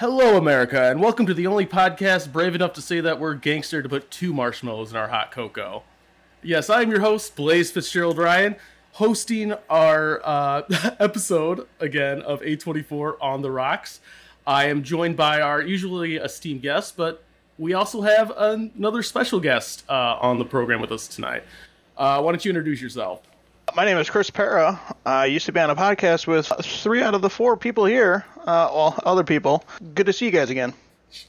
Hello, America, and welcome to the only podcast brave enough to say that we're gangster to put two marshmallows in our hot cocoa. Yes, I'm your host, Blaze Fitzgerald Ryan, hosting our uh, episode again of A24 on the Rocks. I am joined by our usually esteemed guest, but we also have another special guest uh, on the program with us tonight. Uh, why don't you introduce yourself? My name is Chris Para. I used to be on a podcast with three out of the four people here, uh, well, other people. Good to see you guys again.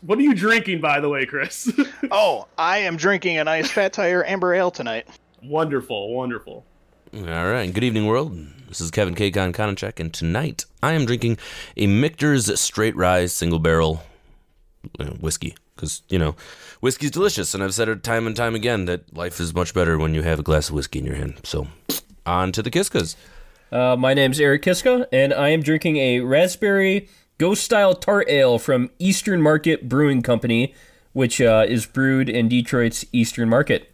What are you drinking, by the way, Chris? oh, I am drinking a nice Fat Tire Amber Ale tonight. Wonderful, wonderful. All right. Good evening, world. This is Kevin K. Konachek, and tonight I am drinking a Michter's Straight Rye Single Barrel uh, whiskey. Because, you know, whiskey's delicious, and I've said it time and time again that life is much better when you have a glass of whiskey in your hand. So, on to the Kiskas. Uh, my name's Eric Kiska, and I am drinking a raspberry ghost style tart ale from Eastern Market Brewing Company, which uh, is brewed in Detroit's Eastern Market.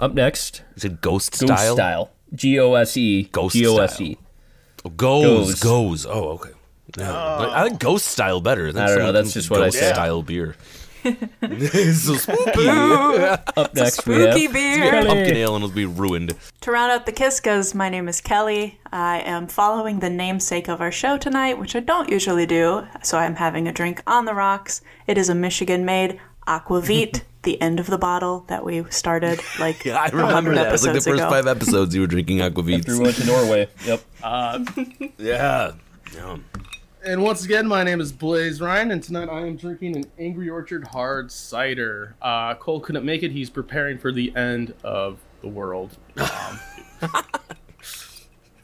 Up next, Is it ghost Ghost style? Style. G O S E. Ghost G O S E. Oh, goes, Goes. goes. Oh, okay. Yeah. But I like ghost style better. Than I don't know, that's just what I ghost said. style beer. It's so spooky. Up next, we have Spooky beer. Kelly. Pumpkin ale and it'll be ruined. To round out the Kiskas, my name is Kelly. I am following the namesake of our show tonight, which I don't usually do, so I'm having a drink on the rocks. It is a Michigan made Aquavit, the end of the bottle that we started like Yeah, I remember 100 that. It was like the episodes first ago. five episodes you were drinking After we went to Norway. Yep. Yeah. yeah. And once again, my name is Blaze Ryan, and tonight I am drinking an Angry Orchard hard cider. Uh, Cole couldn't make it; he's preparing for the end of the world, um,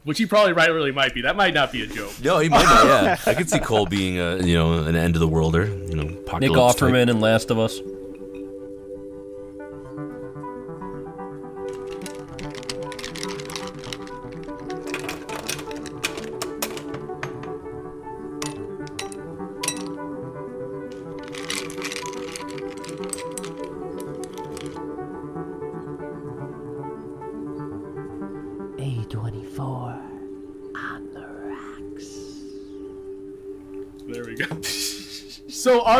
which he probably right really might be. That might not be a joke. No, he might not. Yeah, I could see Cole being a you know an end of the worlder. You know, Nick apocalypse type. Offerman and Last of Us.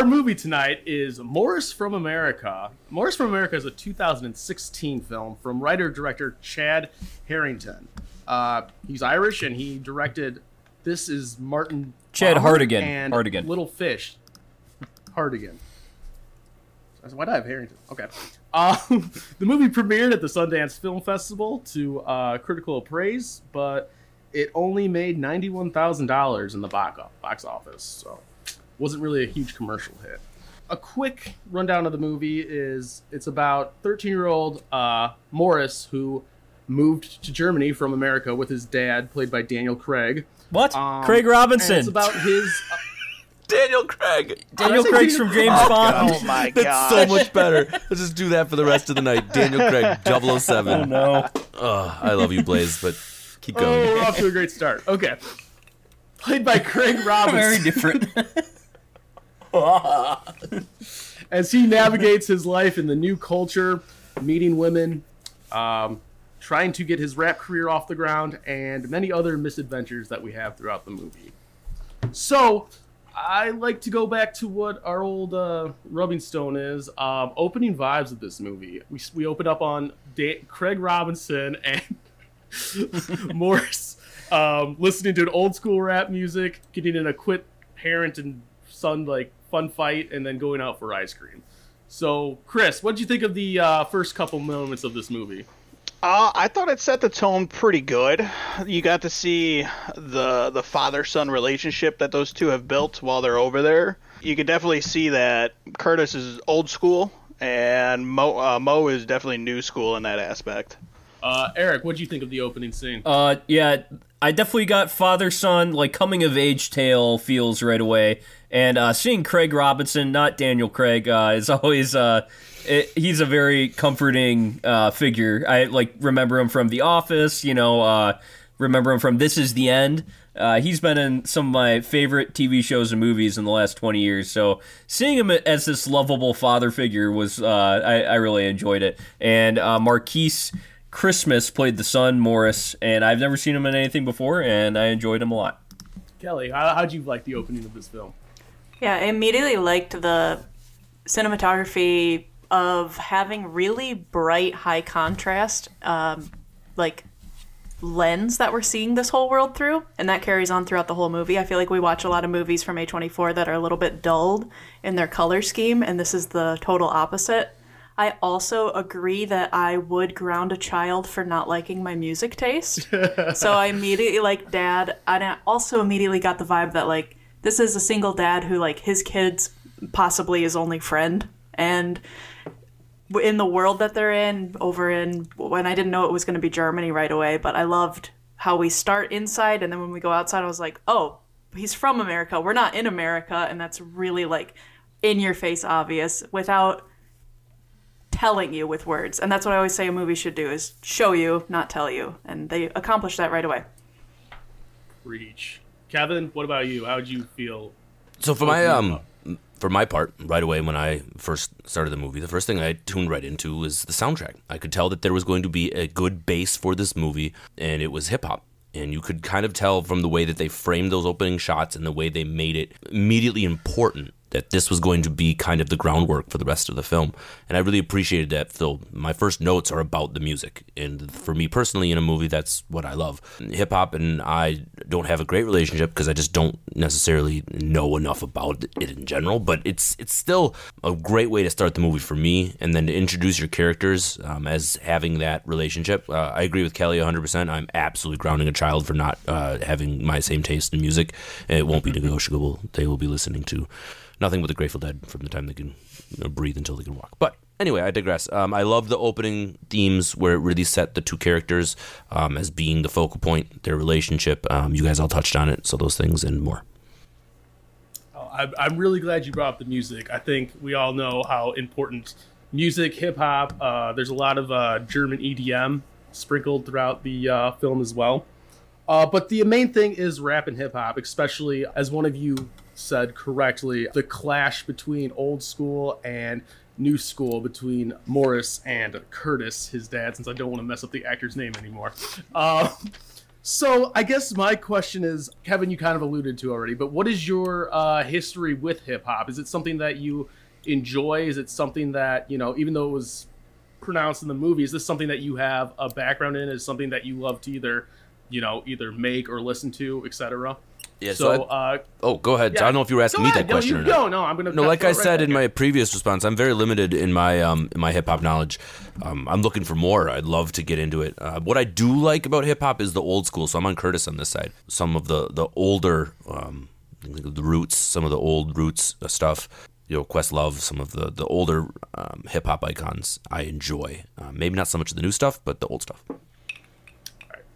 Our movie tonight is Morris from America. Morris from America is a 2016 film from writer-director Chad Harrington. Uh, he's Irish, and he directed. This is Martin. Chad Bauer Hartigan. and Hartigan. Little Fish. Hardigan. Why did I have Harrington? Okay. Um, the movie premiered at the Sundance Film Festival to uh, critical praise, but it only made ninety-one thousand dollars in the box office, so wasn't really a huge commercial hit. A quick rundown of the movie is it's about thirteen-year-old uh, Morris who moved to Germany from America with his dad, played by Daniel Craig. What? Um, Craig and Robinson. it's about his. Daniel Craig. Daniel Did Craig's Daniel from James Bond. Oh my That's god. so much better. Let's just do that for the rest of the night. Daniel Craig, 007. Oh No. Oh, I love you, Blaze, but keep Oh, going. we're off to a great start. Okay. Played by Craig Robinson. Very different. as he navigates his life in the new culture, meeting women, um, trying to get his rap career off the ground, and many other misadventures that we have throughout the movie. So, I like to go back to what our old uh, rubbing stone is um, opening vibes of this movie. We, we open up on Craig Robinson and Morris um, listening to an old school rap music, getting in a quick parent and son like fun fight, and then going out for ice cream. So, Chris, what did you think of the uh, first couple moments of this movie? Uh, I thought it set the tone pretty good. You got to see the the father son relationship that those two have built while they're over there. You could definitely see that Curtis is old school and Mo uh, Mo is definitely new school in that aspect. Uh, Eric, what did you think of the opening scene? Uh, yeah, I definitely got father son like coming of age tale feels right away, and uh, seeing Craig Robinson, not Daniel Craig, uh, is always uh, it, he's a very comforting uh, figure. I like remember him from The Office, you know, uh, remember him from This Is the End. Uh, he's been in some of my favorite TV shows and movies in the last 20 years. So seeing him as this lovable father figure was, I, I really enjoyed it. And Markees Christmas played the son, Morris, and I've never seen him in anything before, and I enjoyed him a lot. Kelly, how, how'd you like the opening of this film? Yeah, I immediately liked the cinematography of having really bright, high contrast, um, like lens that we're seeing this whole world through, and that carries on throughout the whole movie. I feel like we watch a lot of movies from A24 that are a little bit dulled in their color scheme, and this is the total opposite. I also agree that I would ground a child for not liking my music taste. so I immediately like dad, and I also immediately got the vibe that like this is a single dad who like his kids possibly his only friend, and in the world that they're in over in when I didn't know it was going to be Germany right away, but I loved how we start inside and then when we go outside I was like, "Oh, he's from America. We're not in America." And that's really like in your face obvious without telling you with words. And that's what I always say a movie should do is show you, not tell you. And they accomplish that right away. Reach. Kevin, what about you? How would you feel? So for my um for my part, right away when I first started the movie, the first thing I tuned right into was the soundtrack. I could tell that there was going to be a good base for this movie, and it was hip hop. And you could kind of tell from the way that they framed those opening shots and the way they made it immediately important that this was going to be kind of the groundwork for the rest of the film. And I really appreciated that. So my first notes are about the music. And for me personally, in a movie, that's what I love. Hip hop and I don't have a great relationship because I just don't necessarily know enough about it in general. But it's it's still a great way to start the movie for me, and then to introduce your characters um, as having that relationship. Uh, I agree with Kelly 100%. I'm absolutely grounding a child for not uh, having my same taste in music. It won't be negotiable. They will be listening to nothing but the Grateful Dead from the time they can you know, breathe until they can walk. But anyway, I digress. Um, I love the opening themes where it really set the two characters um, as being the focal point, their relationship. Um, you guys all touched on it, so those things and more. Oh, I'm really glad you brought up the music. I think we all know how important music, hip hop. Uh, there's a lot of uh, German EDM sprinkled throughout the uh, film as well. Uh, but the main thing is rap and hip hop, especially as one of you said correctly, the clash between old school and new school between Morris and Curtis, his dad, since I don't want to mess up the actor's name anymore. Uh, so I guess my question is, Kevin, you kind of alluded to already, but what is your uh, history with hip hop? Is it something that you enjoy? Is it something that you know, even though it was pronounced in the movie, is this something that you have a background in? Is something that you love to either, you know, either make or listen to, etc. Yeah, So, so I- uh, Oh, go ahead. yeah. I don't know if you were asking me that No, question you or not. go. No, I'm gonna. No, like I right said in at my previous response, I'm very limited in my um in my hip hop knowledge. Um, I'm looking for more. I'd love to get into it. Uh, what I do like about hip hop is the old school. So I'm on Curtis on this side. Some of the the older um the roots, some of the old roots uh, stuff. You know, Questlove, some of the the older um, hip hop icons I enjoy. Uh, maybe not so much of the new stuff, but the old stuff.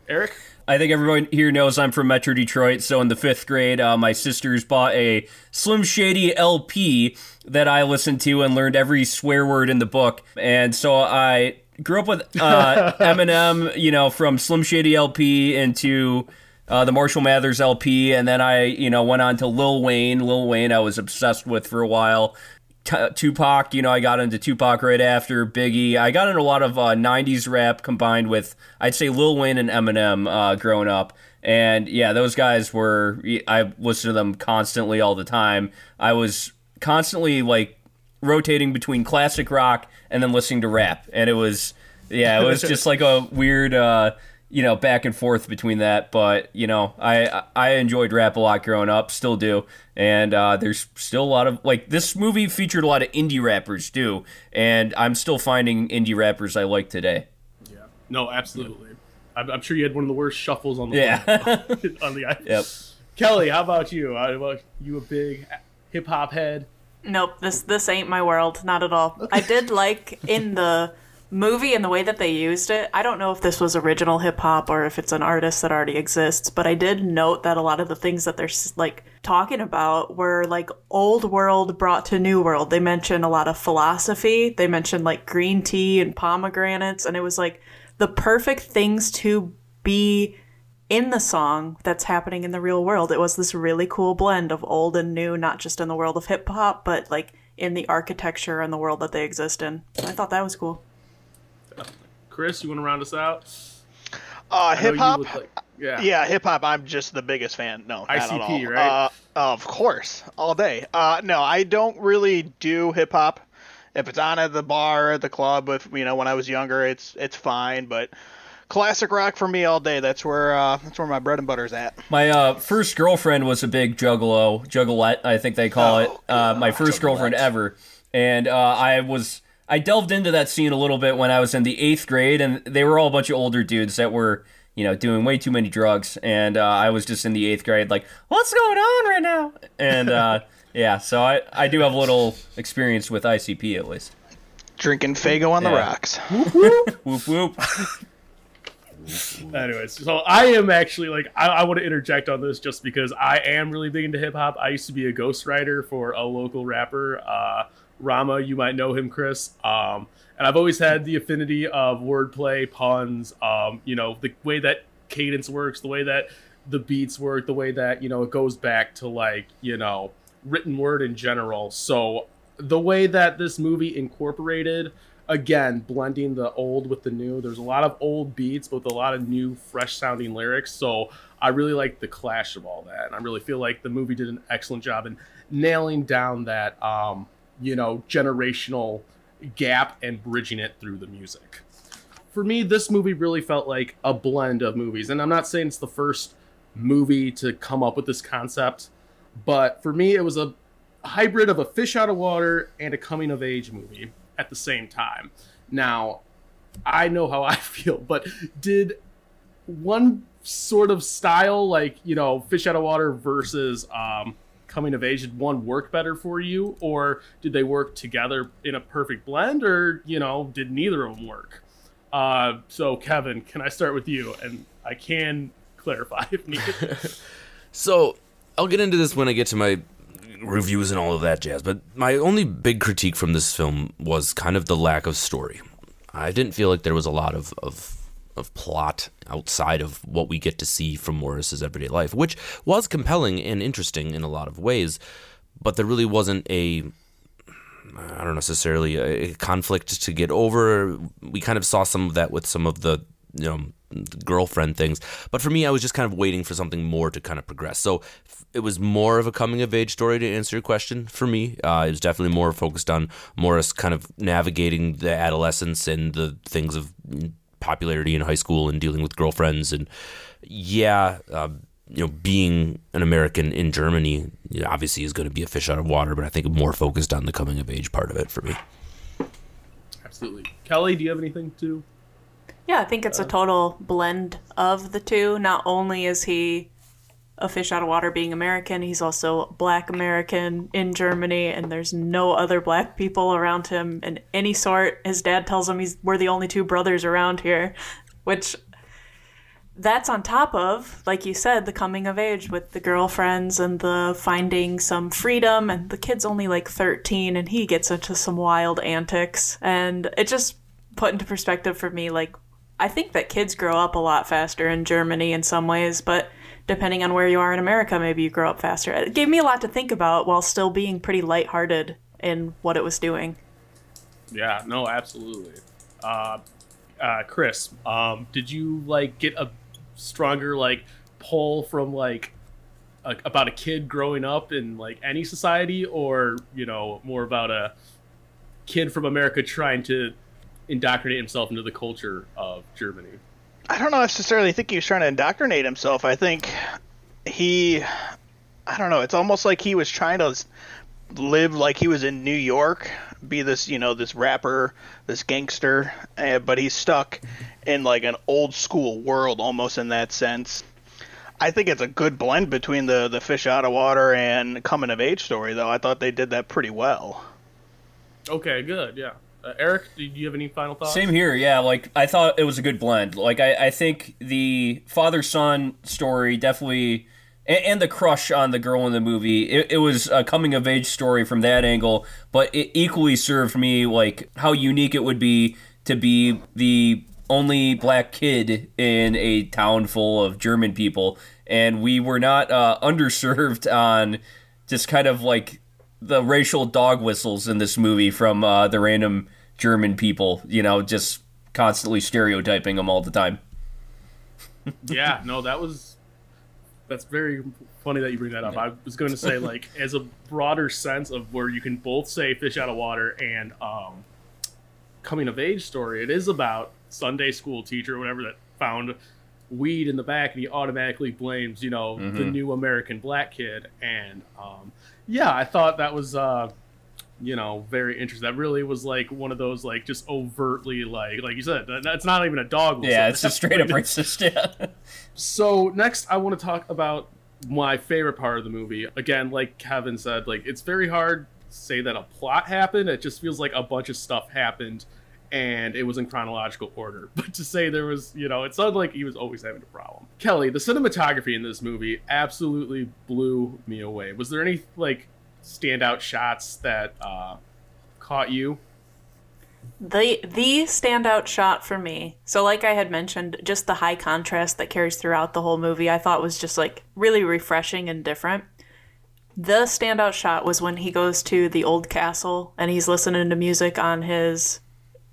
Eric. I think everyone here knows I'm from Metro Detroit. So in the fifth grade, uh, my sisters bought a Slim Shady LP that I listened to and learned every swear word in the book. And so I grew up with uh, Eminem, you know, from Slim Shady LP into uh, the Marshall Mathers LP, and then I, you know, went on to Lil Wayne. Lil Wayne, I was obsessed with for a while. T- Tupac, you know, I got into Tupac right after Biggie. I got into a lot of uh, '90s rap combined with, I'd say, Lil Wayne and Eminem uh, growing up. And yeah, those guys were. I listened to them constantly all the time. I was constantly like rotating between classic rock and then listening to rap, and it was yeah, it was just like a weird. Uh, you know, back and forth between that, but you know, I I enjoyed rap a lot growing up, still do, and uh, there's still a lot of like this movie featured a lot of indie rappers too, and I'm still finding indie rappers I like today. Yeah. No, absolutely. I'm, I'm sure you had one of the worst shuffles on the Yeah. on the Yep. Kelly, how about you? How about you? A big hip hop head? Nope, this this ain't my world, not at all. I did like in the movie and the way that they used it. I don't know if this was original hip hop or if it's an artist that already exists, but I did note that a lot of the things that they're like talking about were like old world brought to new world. They mentioned a lot of philosophy. They mentioned like green tea and pomegranates and it was like the perfect things to be in the song that's happening in the real world. It was this really cool blend of old and new, not just in the world of hip hop, but like in the architecture and the world that they exist in. I thought that was cool. Chris, you want to round us out? Uh, hip hop. like- Yeah. Yeah, hip hop. I'm just the biggest fan. No, not at ICP, all. right? Uh, of course, all day. Uh, no, I don't really do hip hop. If it's on at the bar at the club, if you know when I was younger, it's it's fine. But classic rock for me all day. That's where uh, that's where my bread and butter's at. My uh, first girlfriend was a big juggalo, juggalette, I think they call it. Uh, my first girlfriend ever, and uh, I was I delved into that scene a little bit when I was in the eighth grade, and they were all a bunch of older dudes that were you know doing way too many drugs, and uh, I was just in the eighth grade, like what's going on right now? And uh, yeah, so I I do have a little experience with ICP at least. Drinking Faygo on the Yeah. rocks. Whoop whoop. Anyways, so I am actually like I, I want to interject on this just because I am really big into hip hop. I used to be a ghostwriter for a local rapper, uh, Rama. You might know him, Chris. Um, and I've always had the affinity of wordplay, puns. Um, you know, the way that cadence works, the way that the beats work, the way that you know it goes back to like you know written word in general. So the way that this movie incorporated again blending the old with the new there's a lot of old beats with a lot of new fresh sounding lyrics so i really like the clash of all that and i really feel like the movie did an excellent job in nailing down that um you know generational gap and bridging it through the music for me this movie really felt like a blend of movies and i'm not saying it's the first movie to come up with this concept but for me it was a hybrid of a fish out of water and a coming of age movie at the same time. Now, I know how I feel, but did one sort of style, like, you know, fish out of water versus um, coming of age, did one work better for you? Or did they work together in a perfect blend? Or, you know, did neither of them work? Uh, so, Kevin, can I start with you? And I can clarify if needed. So I'll get into this when I get to my reviews and all of that jazz. But my only big critique from this film was kind of the lack of story. I didn't feel like there was a lot of of, of plot outside of what we get to see from Morris's everyday life, which was compelling and interesting in a lot of ways. But there really wasn't a I don't necessarily a conflict to get over. We kind of saw some of that with some of the you know girlfriend things, but for me, I was just kind of waiting for something more to kind of progress. So it was more of a coming of age story to answer your question for me. Uh, it was definitely more focused on Morris kind of navigating the adolescence and the things of popularity in high school and dealing with girlfriends and yeah. Uh, you know, being an American in Germany, you know, obviously is going to be a fish out of water, but I think more focused on the coming of age part of it for me. Absolutely. Kelly, do you have anything to? Yeah, I think it's a total blend of the two. Not only is he a fish out of water being American, he's also black American in Germany, and there's no other black people around him in any sort. His dad tells him he's we're the only two brothers around here, which that's on top of, like you said, the coming of age with the girlfriends and the finding some freedom. And the kid's only like 13 and he gets into some wild antics. And it just put into perspective for me, like, I think that kids grow up a lot faster in Germany in some ways, but depending on where you are in America, maybe you grow up faster. It gave me a lot to think about while still being pretty lighthearted in what it was doing. Yeah, no, absolutely. Uh, uh, Chris, um, did you like get a stronger like pull from like a, about a kid growing up in like any society, or you know more about a kid from America trying to indoctrinate himself into the culture of Germany? I don't know necessarily think he was trying to indoctrinate himself. I think he, I don't know. It's almost like he was trying to live like he was in New York, be this, you know, this rapper, this gangster, uh, but he's stuck in like an old school world almost in that sense. I think it's a good blend between the the fish out of water and coming of age story, though. I thought they did that pretty well. Okay, good. Yeah, uh, Eric, do you have any final thoughts? Same here, yeah. Like I thought it was a good blend. Like I, I think the father son story definitely, and, and the crush on the girl in the movie, it, it was a coming of age story from that angle. But it equally served me like how unique it would be to be the only black kid in a town full of German people, and we were not uh, underserved on just kind of like the racial dog whistles in this movie from uh, the random German people, you know, just constantly stereotyping them all the time. yeah, no, that was that's very funny that you bring that up. I was going to say like as a broader sense of where you can both say fish out of water and um, coming of age story. It is about Sunday school teacher or whatever that found weed in the back and he automatically blames you know the new American black kid and um, yeah, I thought that was. Uh, you know, very interesting. That really was like one of those like just overtly like like you said. that- That's not even a dog. whistle. Yeah, it's just straight up racist. Yeah. so next, I want to talk about my favorite part of the movie. Again, like Kevin said, like it's very hard to say that a plot happened. It just feels like a bunch of stuff happened, and it was in chronological order. But to say there was, you know, it sounded like he was always having a problem. Kelly, the cinematography in this movie absolutely blew me away. Was there any like standout shots that uh, caught you? The the standout shot for me. So like I had mentioned, just the high contrast that carries throughout the whole movie I thought was just like really refreshing and different. The standout shot was when he goes to the old castle and he's listening to music on his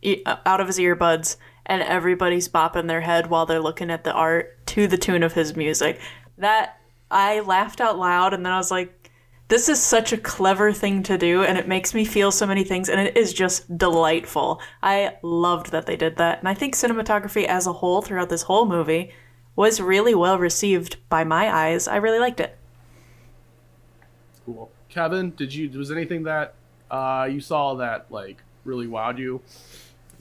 e- out of his earbuds and everybody's bopping their head while they're looking at the art to the tune of his music. That I laughed out loud and then I was like this is such a clever thing to do and it makes me feel so many things and it is just delightful. I loved that they did that. And I think cinematography as a whole throughout this whole movie was really well received by my eyes. I really liked it. Cool. Kevin, did you was anything that uh, you saw that like really wowed you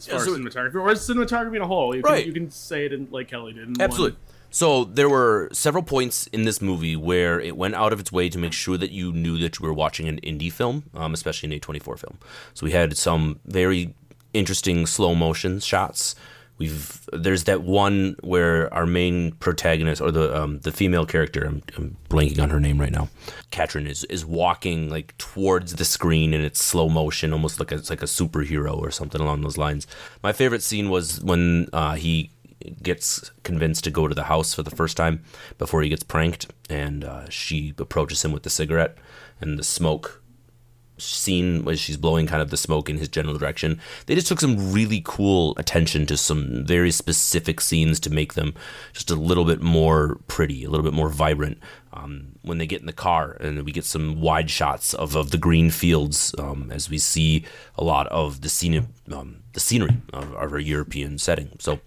as Yeah, far so- as cinematography or cinematography in a whole? You Right. Can, you can say it in like Kelly did. in one- Absolutely. So there were several points in this movie where it went out of its way to make sure that you knew that you were watching an indie film, um, especially an A24 film. So we had some very interesting slow motion shots. We've there's that one where our main protagonist or the um, the female character I'm, I'm blanking on her name right now, Katrin is is walking like towards the screen and it's slow motion, almost like a, it's like a superhero or something along those lines. My favorite scene was when uh, he gets convinced to go to the house for the first time before he gets pranked, and uh, she approaches him with the cigarette and the smoke scene where she's blowing kind of the smoke in his general direction. They just took some really cool attention to some very specific scenes to make them just a little bit more pretty, a little bit more vibrant. Um, when they get in the car, and we get some wide shots of, of the green fields um, as we see a lot of the scene, um, the scenery of, of our European setting. So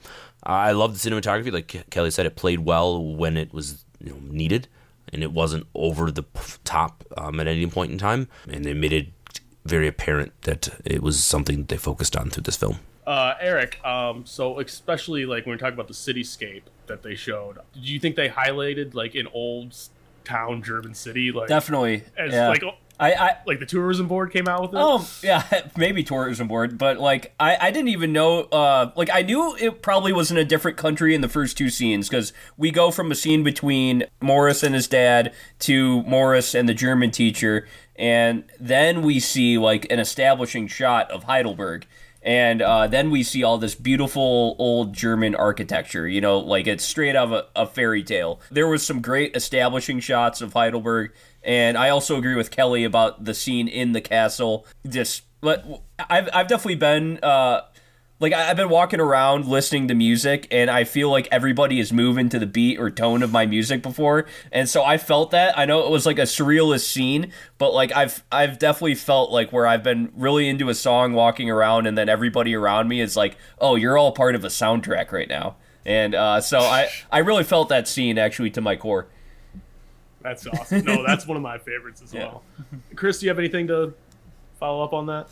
I love the cinematography. Like Kelly said, it played well when it was you know, needed, and it wasn't over the top um, at any point in time. And they made it very apparent that it was something that they focused on through this film. Uh, Eric, um, so especially like when we talk about the cityscape that they showed, do you think they highlighted like an old town German city, like Definitely. as yeah. like I, I like the tourism board came out with it? Oh yeah, maybe tourism board, but like I, I didn't even know. Uh, like I knew it probably was in a different country in the first two scenes because we go from a scene between Morris and his dad to Morris and the German teacher, and then we see like an establishing shot of Heidelberg. And uh, then we see all this beautiful old German architecture, you know, like it's straight out of a, a fairy tale. There was some great establishing shots of Heidelberg, and I also agree with Kelly about the scene in the castle. Just, but I've I've definitely been uh, like I've been walking around listening to music, and I feel like everybody is moving to the beat or tone of my music before, and so I felt that. I know it was like a surrealist scene, but like I've I've definitely felt like where I've been really into a song, walking around, and then everybody around me is like, "Oh, you're all part of a soundtrack right now." And uh, so I, I really felt that scene actually to my core. That's awesome. No, that's one of my favorites as Yeah. well. Chris, do you have anything to follow up on that?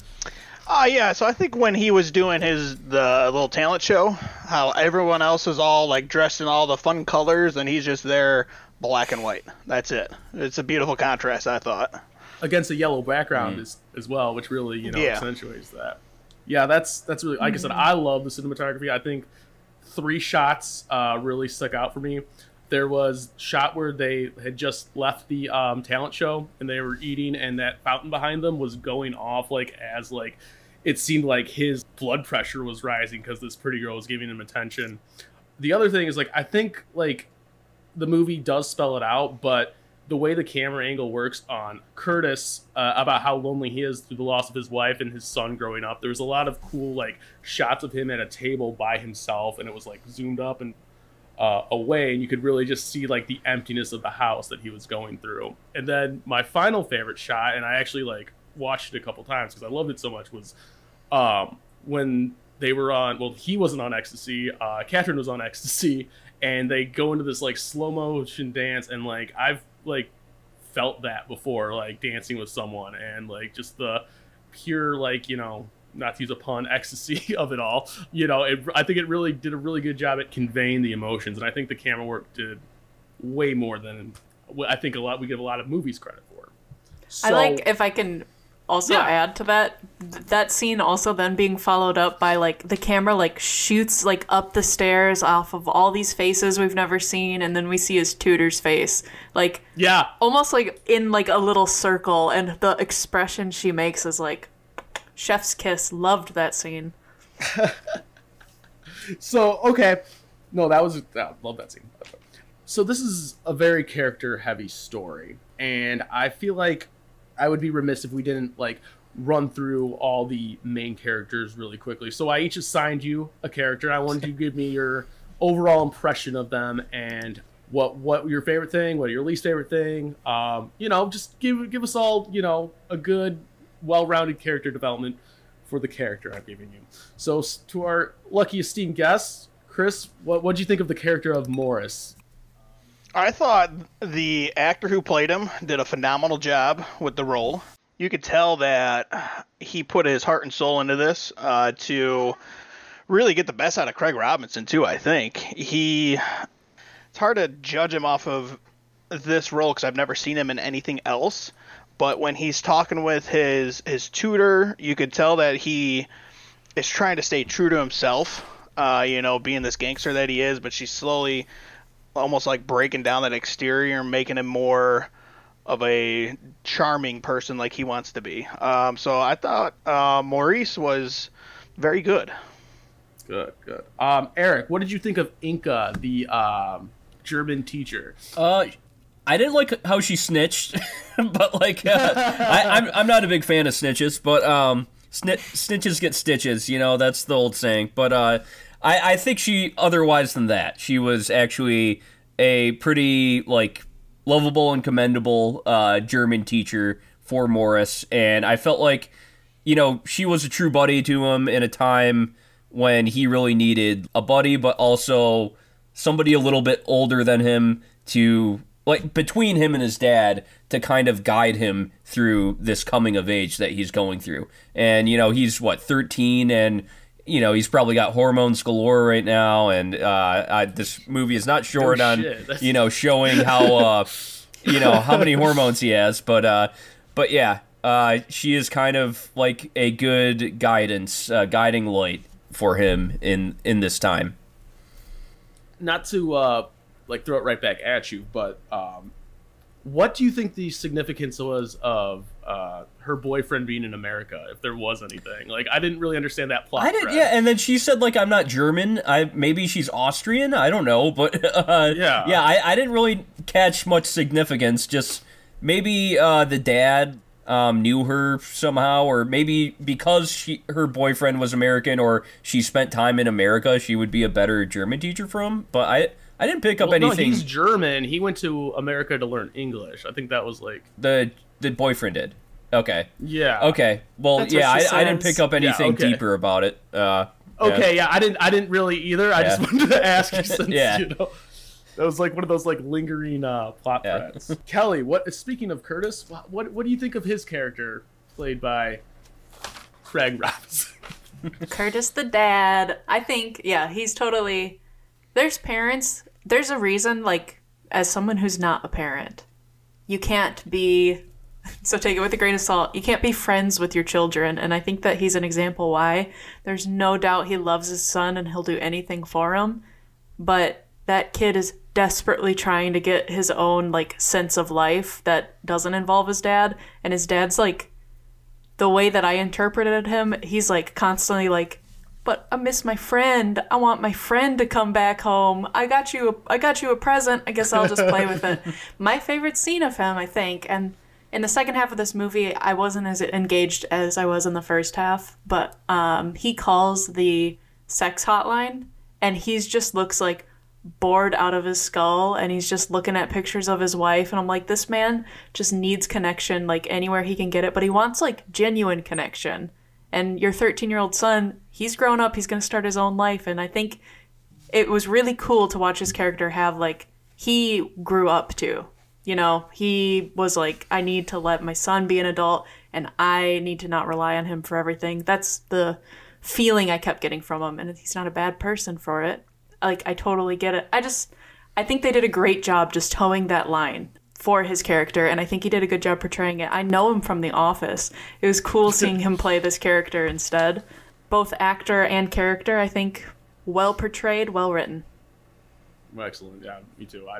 Uh, yeah, so I think when he was doing his the little talent show, how everyone else is all like dressed in all the fun colors and he's just there black and white. That's it. It's a beautiful contrast, I thought. against a yellow background as, as well, which really you know Yeah. accentuates that. Yeah, that's that's really like I said. I love the cinematography. I think three shots uh, really stuck out for me. There was shot where they had just left the um, talent show and they were eating, and that fountain behind them was going off like as like it seemed like his blood pressure was rising because this pretty girl was giving him attention. The other thing is like I think like the movie does spell it out, but the way the camera angle works on Curtis uh, about how lonely he is through the loss of his wife and his son growing up. There's a lot of cool like shots of him at a table by himself, and it was like zoomed up and uh, away, and you could really just see like the emptiness of the house that he was going through. And then my final favorite shot, and I actually like watched it a couple times because I loved it so much, was um, when they were on. Well, he wasn't on ecstasy. Uh, Catherine was on ecstasy, and they go into this like slow motion dance, and like I've like felt that before, like dancing with someone, and like just the pure like you know not to use a pun ecstasy of it all. You know it, i think it really did a really good job at conveying the emotions and i think the camera work did way more than i think a lot we give a lot of movies credit for. I like if I can also Yeah. add to that th- that scene also then being followed up by like the camera like shoots like up the stairs off of all these faces we've never seen and then we see his tutor's face. Like yeah. almost like in like a little circle and the expression she makes is like chef's kiss loved that scene So okay, no, that was I love that scene. So this is a very character heavy story, and I feel like I would be remiss if we didn't like run through all the main characters really quickly. So I each assigned you a character. I wanted you to give me your overall impression of them and what what your favorite thing, what your least favorite thing. Um, you know, just give give us all you know a good, well rounded character development for the character I'm giving you. So to our lucky esteemed guests, Chris, what what do you think of the character of Morris? I thought the actor who played him did a phenomenal job with the role. You could tell that he put his heart and soul into this uh, to really get the best out of Craig Robinson too. I think he. It's hard to judge him off of this role because I've never seen him in anything else. But when he's talking with his his tutor, you could tell that he is trying to stay true to himself. Uh, you know, being this gangster that he is, but she's slowly almost like breaking down that exterior making him more of a charming person like he wants to be. Um, so I thought uh, Maurice was very good. Good, good. Um, Eric, what did you think of Inka, the um, German teacher? Uh, I didn't like how she snitched, but like, uh, I, I'm I'm not a big fan of snitches, but um, snit, snitches get stitches. You know, that's the old saying. But uh, I I think she otherwise than that, she was actually a pretty like lovable and commendable uh, German teacher for Morris, and I felt like, you know, she was a true buddy to him in a time when he really needed a buddy, but also somebody a little bit older than him to like between him and his dad to kind of guide him through this coming of age that he's going through. And you know, he's what 13 and you know, he's probably got hormones galore right now and uh I, this movie is not short No on you know showing how uh you know how many hormones he has, but uh but yeah, uh she is kind of like a good guidance, uh, guiding light for him in in this time. Not to uh, like throw it right back at you, but um, what do you think the significance was of uh, her boyfriend being in America, if there was anything? Like, I didn't really understand that plot. I didn't. thread. Yeah, and then she said like I'm not German. I maybe she's Austrian. I don't know, but uh, Yeah. yeah. I, I didn't really catch much significance. Just maybe uh, the dad um, knew her somehow, or maybe because she her boyfriend was American, or she spent time in America, she would be a better German teacher for him. But I I didn't pick up Well, no, anything. he's German. He went to America to learn English. I think that was like, the the boyfriend did. Okay. yeah. Okay. Well, That's yeah, I, I didn't pick up anything okay. deeper about it. Uh, yeah. Okay, yeah, I didn't. I didn't really either. I just wanted to ask you since Yeah. you know that was like one of those like lingering uh, plot Yeah. threads. Kelly, what? Speaking of Curtis, what, what what do you think of his character played by Craig Robinson? Curtis the dad. I think, yeah, he's totally. There's parents. There's a reason, like, as someone who's not a parent, you can't be. So take it with a grain of salt. You can't be friends with your children. And I think that he's an example why. There's no doubt he loves his son and he'll do anything for him. But that kid is desperately trying to get his own, like, sense of life that doesn't involve his dad. And his dad's, like, the way that I interpreted him, he's like constantly like, "But I miss my friend. I want my friend to come back home. I got you. A, I got you a present. I guess I'll just play with it." My favorite scene of him, I think, and in the second half of this movie, I wasn't as engaged as I was in the first half. But um, he calls the sex hotline, and he's just looks like bored out of his skull and he's just looking at pictures of his wife and I'm like this man just needs connection like anywhere he can get it but he wants like genuine connection and your 13-year-old son he's grown up he's going to start his own life and I think it was really cool to watch his character have like he grew up too you know he was like I need to let my son be an adult and I need to not rely on him for everything that's the feeling I kept getting from him and he's not a bad person for it like I totally get it. I just I think they did a great job just towing that line for his character and I think he did a good job portraying it. I know him from The Office. It was cool seeing him play this character instead. Both actor and character, I think well portrayed, well written. Excellent. Yeah, me too. I,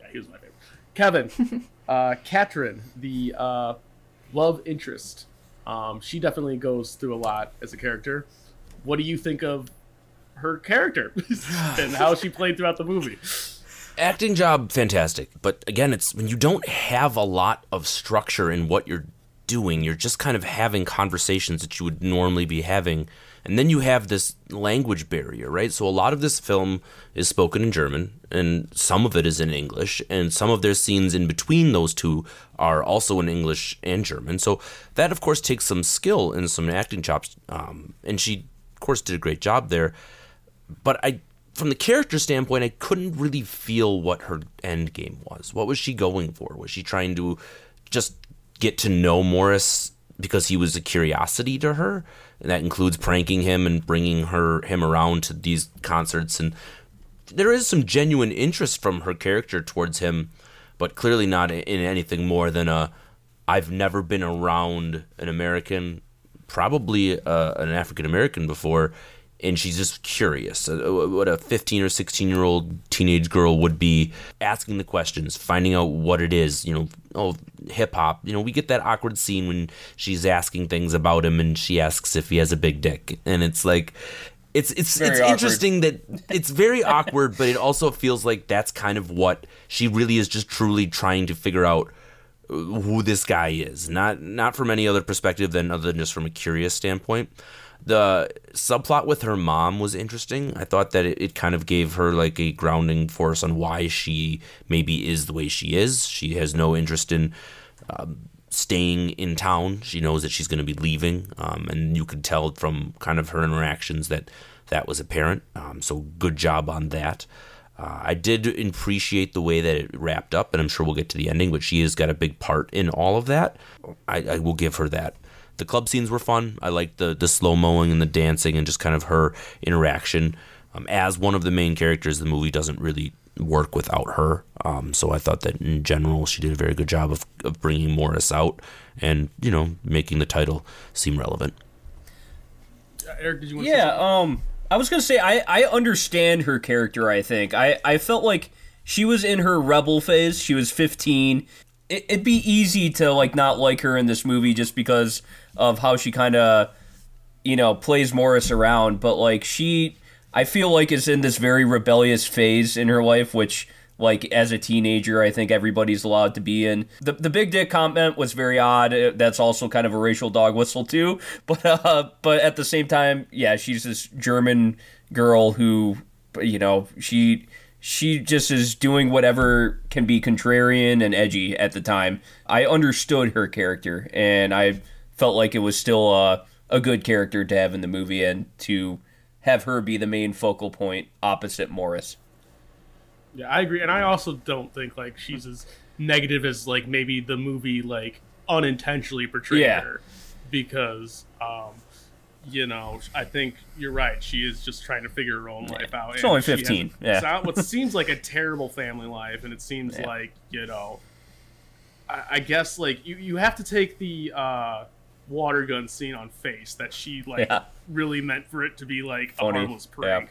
yeah, he was my favorite. Kevin, uh, Katrin, the uh, love interest. Um, she definitely goes through a lot as a character. What do you think of her character and how she played throughout the movie? acting job fantastic but again it's when you don't have a lot of structure in what you're doing. You're just kind of having conversations that you would normally be having. And then you have this language barrier right? So a lot of this film is spoken in german and some of it is in english and some of their scenes in between those two are also in english and german. So that of course takes some skill and some acting chops um, and she of course did a great job there. But I from the character standpoint, I couldn't really feel what her end game was. What was she going for? Was she trying to just get to know Morris because he was a curiosity to her? And that includes pranking him and bringing her him around to these concerts and there is some genuine interest from her character towards him, but clearly not in anything more than a I've never been around an American, probably uh, an African American before, and she's just curious. Uh, what a 15 or 16 year old teenage girl would be asking the questions, finding out what it is. You know, oh, hip hop. You know, we get that awkward scene when she's asking things about him, and she asks if he has a big dick, and it's like. It's it's Very it's awkward. interesting that it's very awkward, but it also feels like that's kind of what she really is just truly trying to figure out who this guy is. Not not from any other perspective than other than just from a curious standpoint. The subplot with her mom was interesting. I thought that it, it kind of gave her like a grounding force on why she maybe is the way she is. She has no interest in um, staying in town. She knows that she's going to be leaving, um, and you could tell from kind of her interactions that that was apparent. Um, so good job on that. Uh, I did appreciate the way that it wrapped up, and I'm sure we'll get to the ending. But she has got a big part in all of that. I, I will give her that. The club scenes were fun. I liked the the slow mowing and the dancing and just kind of her interaction. Um, as one of the main characters, the movie doesn't really work without her. Um, so I thought that in general, she did a very good job of, of bringing Morris out and you know making the title seem relevant. Uh, Eric, did you want to Yeah, um I was gonna say I, I understand her character, I think. I, I felt like she was in her rebel phase. She was fifteen. It, it'd be easy to like not like her in this movie just because of how she kinda you know, plays Morris around, but like she I feel like is in this very rebellious phase in her life, which like as a teenager, I think everybody's allowed to be in. The the big dick comment was very odd. Uh, That's also kind of a racial dog whistle too. But uh, but at the same time, yeah, she's this German girl who, you know, she she just is doing whatever can be contrarian and edgy at the time. I understood her character, and I felt like it was still a a good character to have in the movie, and to have her be the main focal point opposite Morris. Yeah, I agree, and I also don't think like she's as negative as like maybe the movie like unintentionally portrayed Yeah. her, because um, you know I think you're right. She is just trying to figure her own life out. She's only she has 15, a- yeah. so- what seems like a terrible family life, and it seems Yeah. like you know, I, I guess like you you have to take the uh, water gun scene on face that she like Yeah. really meant for it to be like Funny, a harmless prank.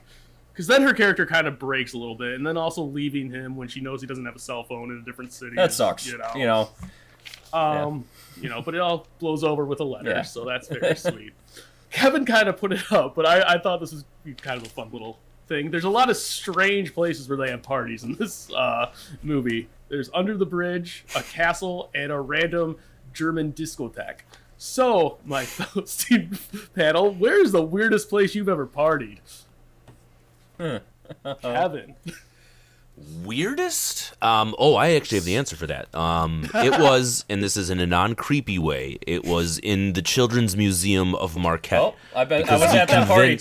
Because then her character kind of breaks a little bit, and then also leaving him when she knows he doesn't have a cell phone in a different city. That sucks. You know. You know, Um, you know, but it all blows over with a letter, so that's very sweet. Kevin kind of put it up, but I, I thought this was kind of a fun little thing. There's a lot of strange places where they have parties in this uh, movie. There's under the bridge, a castle, and a random German discotheque. So, my fellow student panel, where's the weirdest place you've ever partied? Kevin. Weirdest? Um, oh, I actually have the answer for that. Um, it was, and this is in a non creepy way. It was in the Children's Museum of Marquette. Oh, I bet I because was we at that party.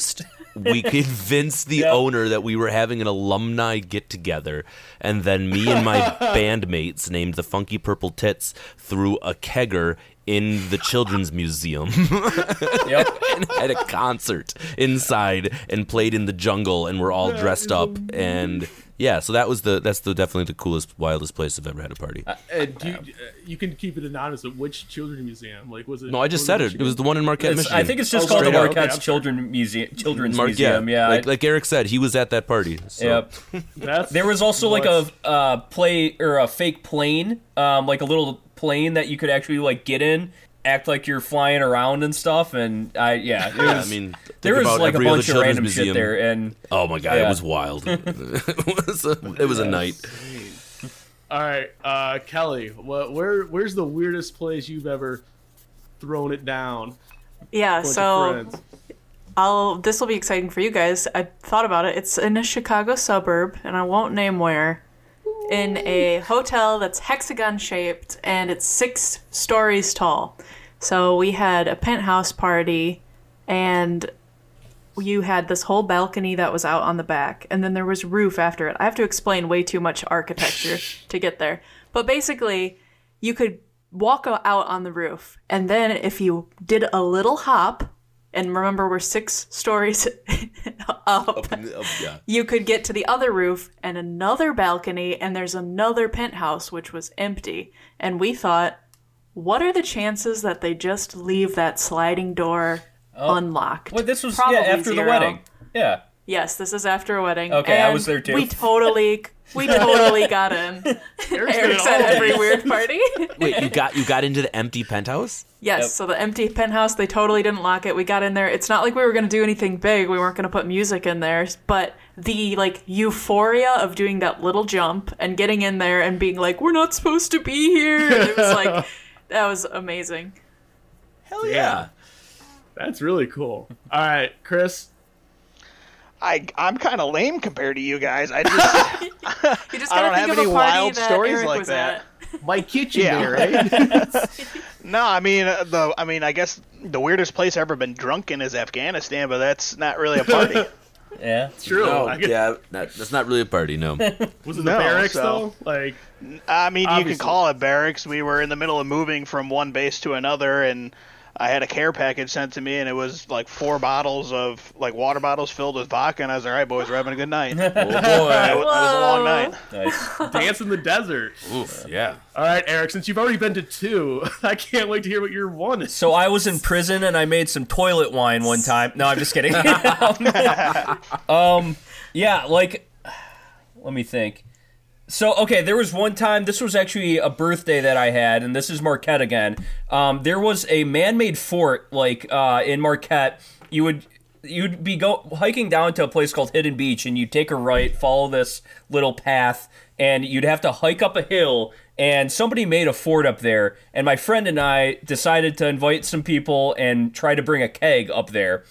we convinced the Yep. owner that we were having an alumni get together, and then me and my bandmates, named the Funky Purple Tits, threw a kegger in the Children's Museum Yep. and had a concert inside and played in the jungle, and we're all dressed up and. Yeah, so that was the that's the definitely the coolest, wildest place I've ever had a party. And do you, uh, you can keep it anonymous. But which children's museum? Like, was it? no, I just was said it. It was the one in Marquette, It's- Michigan. I think it's just Oh, called the straight up. Marquette's Okay, I'm- Children Museum, Children's Mar- Museum. Yeah. like, like Eric said, he was at that party. So. Yep. There was also like a uh, play or a fake plane, um, like a little plane that you could actually like get in, act like you're flying around and stuff. And I, yeah, it Yeah, was, I mean, there was like a bunch of random museum. shit there, and Oh my god, Yeah. it was wild. it was a, it was a night. All right, uh, Kelly. What? Where? Where's the weirdest place you've ever thrown it down? Yeah, so? I'll this will be exciting for you guys. I thought about it. It's in a Chicago suburb, and I won't name where. In a hotel that's hexagon shaped and it's six stories tall. So we had a penthouse party and you had this whole balcony that was out on the back and then there was roof after it. I have to explain way too much architecture to get there. But basically, you could walk out on the roof and then if you did a little hop and remember we're six stories up yeah. you could get to the other roof and another balcony and there's another penthouse which was empty and we thought what are the chances that they just leave that sliding door oh. unlocked well, this was Probably yeah after the wedding. Yeah. yes this is after a wedding. Okay, I was there too. we totally we totally got in. Eric's at every weird party. Wait, you got you got into the empty penthouse? yes Yep. so the empty penthouse they totally didn't lock it. We got in there. It's not like we were going to do anything big. We weren't going to put music in there but the like euphoria of doing that little jump and getting in there and being like we're not supposed to be here. And it was like that was amazing Hell yeah. That's really cool. All right, Chris. I I'm kind of lame compared to you guys. I just you just I gotta don't think have of any wild stories Eric like that. at. My kitchen Yeah. there, right? no. I mean uh, the I mean I guess the weirdest place I've ever been drunk in is Afghanistan, but that's not really a party. Yeah. True. No, I yeah, that, that's not really a party. No. Was it No, the barracks so- though? Like, I mean, you can call it barracks. We were in the middle of moving from one base to another, and I had a care package sent to me, and it was like four bottles of like water bottles filled with vodka, and I was like, "All right, boys, we're having a good night." that, Oh boy. wa- that was a long night. Nice. dance in the desert. Oof. Yeah. All right, Eric. Since you've already been to two, I can't wait to hear what your one is. So I was in prison and I made some toilet wine one time. No, I'm just kidding. um, yeah, like, let me think. So okay, there was one time. This was actually a birthday that I had, and this is Marquette again. Um, there was a man-made fort like uh, in Marquette. You would you'd be go hiking down to a place called Hidden Beach, and you'd take a right, follow this little path, and you'd have to hike up a hill. And somebody made a fort up there, and my friend and I decided to invite some people and try to bring a keg up there.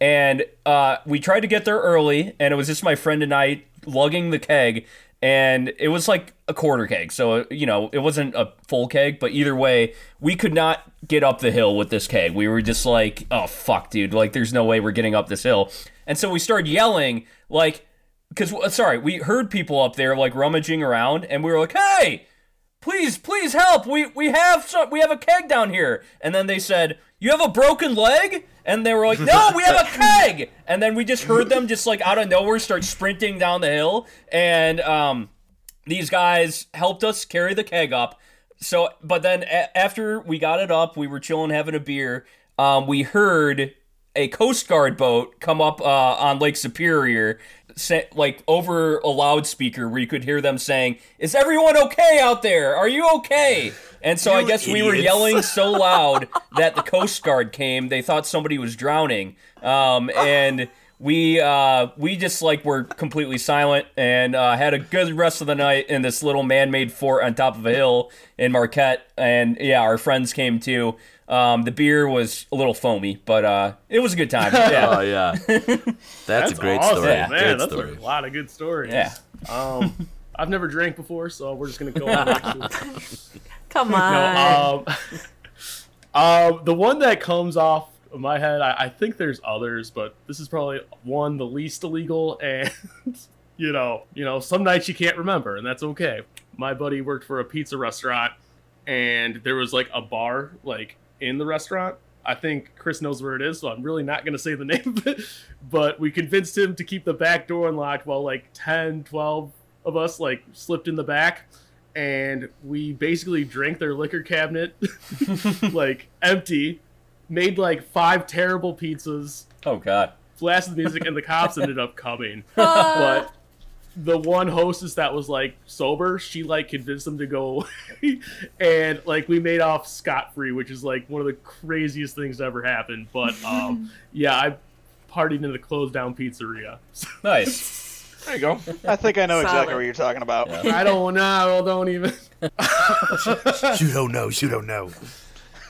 And uh, we tried to get there early, and it was just my friend and I lugging the keg, and it was like a quarter keg. So, you know, it wasn't a full keg, but either way, we could not get up the hill with this keg. We were just like, oh, fuck, dude. Like, there's no way we're getting up this hill. And so we started yelling, like, because, sorry, we heard people up there, like, rummaging around, and we were like, hey, please, please help. We we have some, we have a keg down here. And then they said, you have a broken leg? And they were like, no, we have a keg. And then we just heard them just like out of nowhere start sprinting down the hill. And um, these guys helped us carry the keg up. So, but then a- after we got it up, we were chilling, having a beer. Um, we heard a Coast Guard boat come up uh, on Lake Superior, sa- like over a loudspeaker where you could hear them saying, "Is everyone okay out there? Are you okay?" And so I You guess we were yelling so loud that the Coast Guard came. They thought somebody was drowning, um, and we uh, we just like were completely silent and uh, had a good rest of the night in this little man-made fort on top of a hill in Marquette. And yeah, our friends came too. Um, the beer was a little foamy, but uh, it was a good time. Yeah. Oh yeah, that's, a great awesome, story. man. Great that's story. a lot of good stories. Yeah. Um, I've never drank before, so we're just gonna go on. next to- Come on. No, um, um, the one that comes off of my head, I, I think there's others, but this is probably one the least illegal, and you know, you know, some nights you can't remember, and that's okay. My buddy worked for a pizza restaurant, and there was like a bar like in the restaurant. I think Chris knows where it is, so I'm really not going to say the name of it. But we convinced him to keep the back door unlocked while like 10, 12 of us like slipped in the back and we basically drank their liquor cabinet like empty, made like five terrible pizzas, Oh God. blasted the music, and the cops ended up coming. but the one hostess that was like sober, she like convinced them to go away, and like we made off scot free, which is like one of the craziest things to ever happen. But um, yeah, I partied in the closed down pizzeria. Nice. There you go. I think I know exactly what you're talking about. I don't know. I don't even. You don't know. You don't know.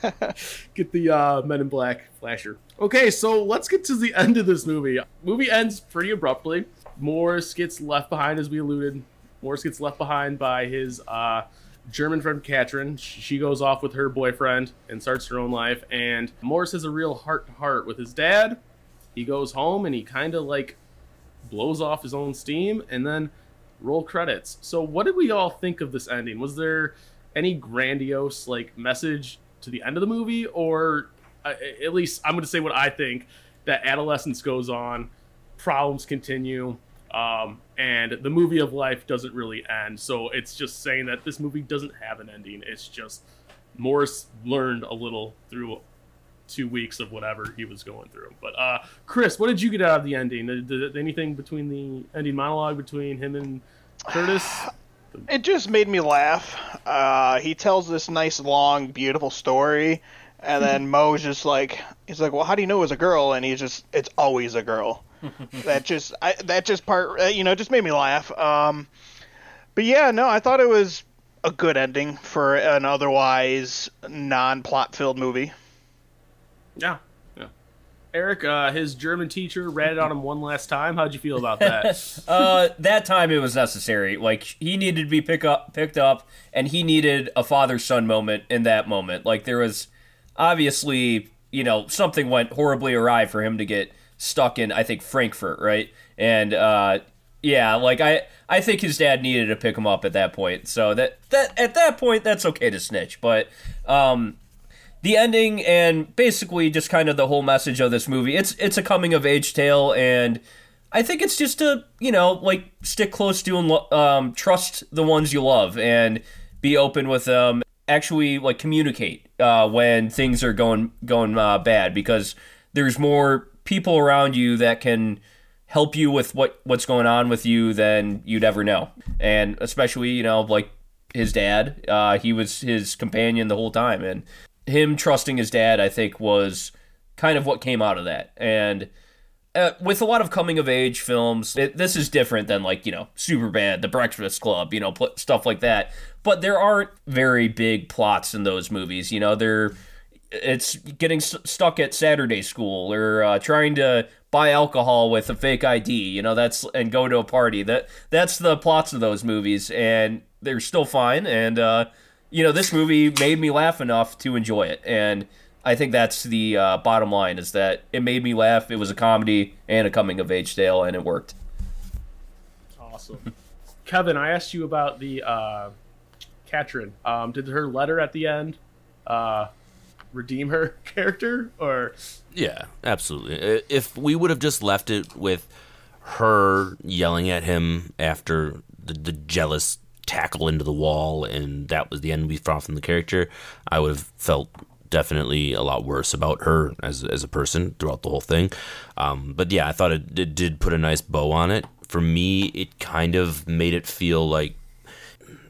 get the uh, Men in Black flasher. Okay, so let's get to the end of this movie. Movie ends pretty abruptly. Morris gets left behind, as we alluded. Morris gets left behind by his uh, German friend Katrin. She goes off with her boyfriend and starts her own life. And Morris has a real heart to heart with his dad. He goes home and he kind of like blows off his own steam and then roll credits. So, what did we all think of this ending? Was there any grandiose like message to the end of the movie, or uh, at least I'm going to say what I think that adolescence goes on, problems continue, um, and the movie of life doesn't really end. So it's just saying that this movie doesn't have an ending. It's just Morris learned a little through two weeks of whatever he was going through. But uh, Chris, what did you get out of the ending? Did, did anything between the ending monologue between him and Curtis? It just made me laugh. Uh, he tells this nice, long, beautiful story, and then Mo's just like, he's like, "Well, how do you know it was a girl?" And he's just, "It's always a girl." that just, I, that just part, uh, you know, just made me laugh. Um, but yeah, no, I thought it was a good ending for an otherwise non-plot filled movie. Yeah. yeah. Eric, uh, his German teacher ratted on him one last time. How'd you feel about that? Uh, that time it was necessary. Like he needed to be pick up, picked up, and he needed a father-son moment in that moment. Like there was obviously, you know, something went horribly awry for him to get stuck in. I think Frankfurt, right? And uh, yeah, like I, I think his dad needed to pick him up at that point. So that that at that point, that's okay to snitch. But um, the ending and basically just kind of the whole message of this movie. It's it's a coming of age tale, and I think it's just to you know like stick close to and um, trust the ones you love and be open with them. Actually, like communicate uh, when things are going going uh, bad because there's more people around you that can help you with what what's going on with you than you'd ever know, and especially you know like his dad. Uh, he was his companion the whole time, and him trusting his dad, I think, was kind of what came out of that. And uh, with a lot of coming of age films, it, this is different than like you know Superbad, The Breakfast Club, you know pl- stuff like that. But there aren't very big plots in those movies. You know, they're it's getting s- stuck at Saturday school or uh, trying to buy alcohol with a fake ID. You know, that's and go to a party. That that's the plots of those movies, and they're still fine. And uh, you know, this movie made me laugh enough to enjoy it, and I think that's the uh, bottom line: is that it made me laugh. It was a comedy and a coming of age tale, and it worked. awesome. Kevin, I asked you about the uh, Katrin. Um, did her letter at the end uh, redeem her character, or Yeah, absolutely. If we would have just left it with her yelling at him after the, the jealous tackle into the wall, and that was the end we saw from the character, I would have felt definitely a lot worse about her as as a person throughout the whole thing. Um, but yeah, I thought it, it did put a nice bow on it. For me, it kind of made it feel like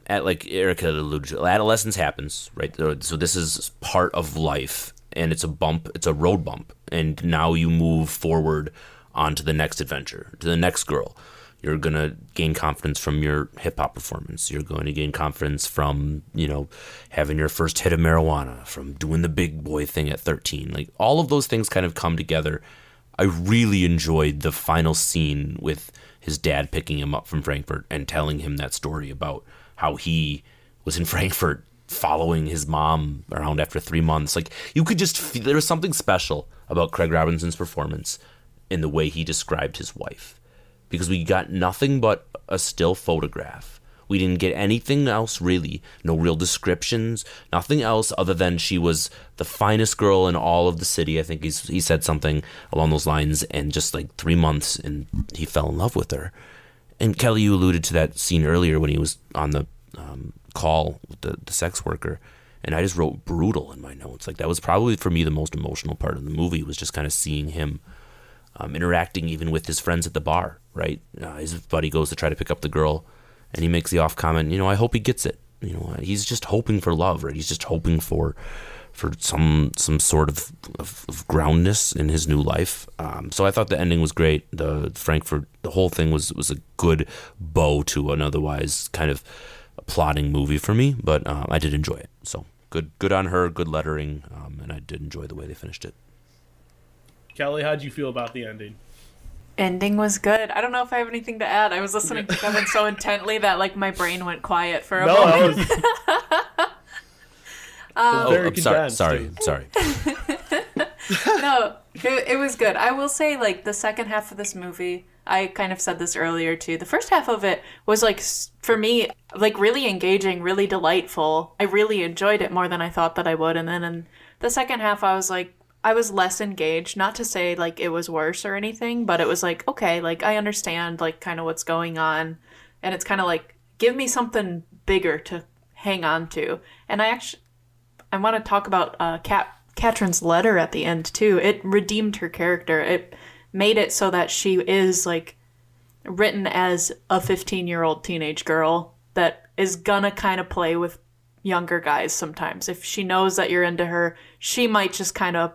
at like Erica alluded adolescence happens, right? So this is part of life, and it's a bump, it's a road bump, and now you move forward onto the next adventure, to the next girl. You're gonna gain confidence from your hip hop performance. You're going to gain confidence from you know having your first hit of marijuana, from doing the big boy thing at 13. Like all of those things kind of come together. I really enjoyed the final scene with his dad picking him up from Frankfurt and telling him that story about how he was in Frankfurt following his mom around after three months. Like you could just feel there was something special about Craig Robinson's performance in the way he described his wife because we got nothing but a still photograph. We didn't get anything else really. No real descriptions, nothing else other than she was the finest girl in all of the city. I think he's, he said something along those lines, and just like three months, and he fell in love with her. And Kelly, you alluded to that scene earlier when he was on the um, call with the, the sex worker, and I just wrote brutal in my notes. Like that was probably for me the most emotional part of the movie was just kind of seeing him um, interacting even with his friends at the bar. Right, uh, his buddy goes to try to pick up the girl, and he makes the off comment. You know, I hope he gets it. You know, he's just hoping for love, right? He's just hoping for for some some sort of, of, of groundness in his new life. Um, so I thought the ending was great. The Frankfurt, the whole thing was was a good bow to an otherwise kind of plotting movie for me. But uh, I did enjoy it. So good good on her. Good lettering, um, and I did enjoy the way they finished it. Kelly, how'd you feel about the ending? Ending was good. I don't know if I have anything to add. I was listening to Kevin so intently that like my brain went quiet for a No, moment. that was. Um, oh, very I'm sorry. Sorry. too. Sorry. no, it, it was good. I will say, like, the second half of this movie, I kind of said this earlier too. The first half of it was, like, for me, like, really engaging, really delightful. I really enjoyed it more than I thought that I would. And then in the second half, I was like, I was less engaged. Not to say, like, it was worse or anything, but it was like, okay, like, I understand, like, kind of what's going on. And it's kind of like, give me something bigger to hang on to. And I actually, I want to talk about uh, Kat Katrin's letter at the end too. It redeemed her character. It made it so that she is like written as a 15 year old teenage girl that is gonna kind of play with younger guys sometimes. If she knows that you're into her, she might just kind of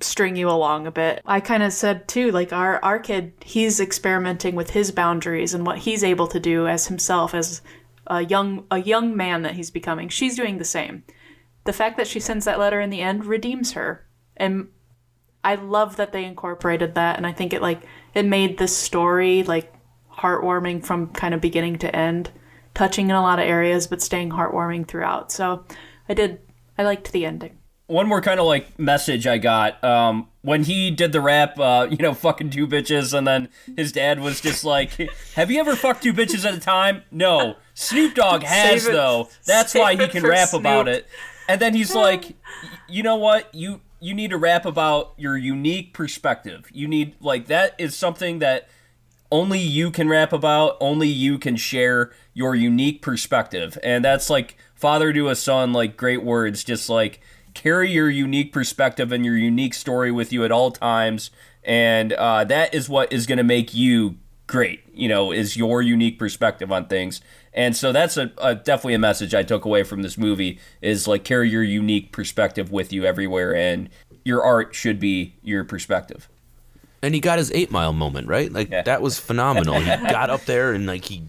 string you along a bit. I kind of said too, like our our kid, he's experimenting with his boundaries and what he's able to do as himself as a young a young man that he's becoming. She's doing the same the fact that she sends that letter in the end redeems her and i love that they incorporated that and i think it like it made this story like heartwarming from kind of beginning to end touching in a lot of areas but staying heartwarming throughout so i did i liked the ending one more kind of like message I got um, when he did the rap, uh, you know, fucking two bitches, and then his dad was just like, "Have you ever fucked two bitches at a time?" No, Snoop Dogg has though. That's save why he can rap about it. And then he's like, "You know what? You you need to rap about your unique perspective. You need like that is something that." only you can rap about, only you can share your unique perspective. And that's like father to a son, like great words, just like carry your unique perspective and your unique story with you at all times. And uh, that is what is going to make you great, you know, is your unique perspective on things. And so that's a, a definitely a message I took away from this movie is like carry your unique perspective with you everywhere and your art should be your perspective. and he got his eight mile moment right like Yeah. that was phenomenal he got up there and like he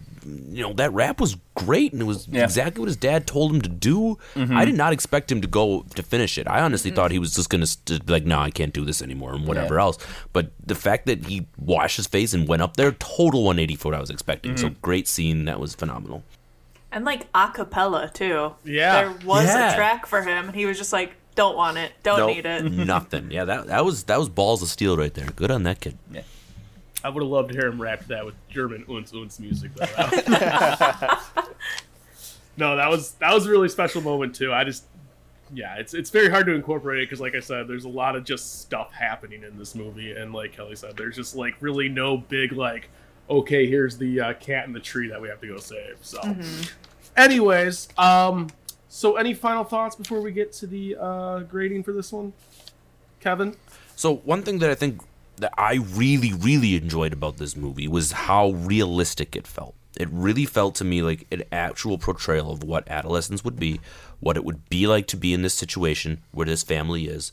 you know that rap was great and it was Yeah. exactly what his dad told him to do. Mm-hmm. I did not expect him to go to finish it. I honestly mm-hmm. thought he was just gonna st- like no i can't do this anymore and whatever Yeah. else. But the fact that he washed his face and went up there total 180 for what i was expecting. So mm-hmm. great scene. That was phenomenal. And like a cappella too. Yeah. there was Yeah. a track for him and he was just like don't want it. Don't Nope, need it. Nothing. Yeah that, that was that was balls of steel right there. Good on that kid I would have loved to hear him rap that with German unz unz music. Though. no, that was that was a really special moment too. I just, yeah, it's it's very hard to incorporate it because, like I said, there's a lot of just stuff happening in this movie, and like Kelly said, there's just like really no big like, okay, here's the uh, cat in the tree that we have to go save. So, anyways, um, so any final thoughts before we get to the uh, grading for this one, Kevin? So one thing that I think that I really, really enjoyed about this movie was how realistic it felt. It really felt to me like an actual portrayal of what adolescence would be, what it would be like to be in this situation where this family is,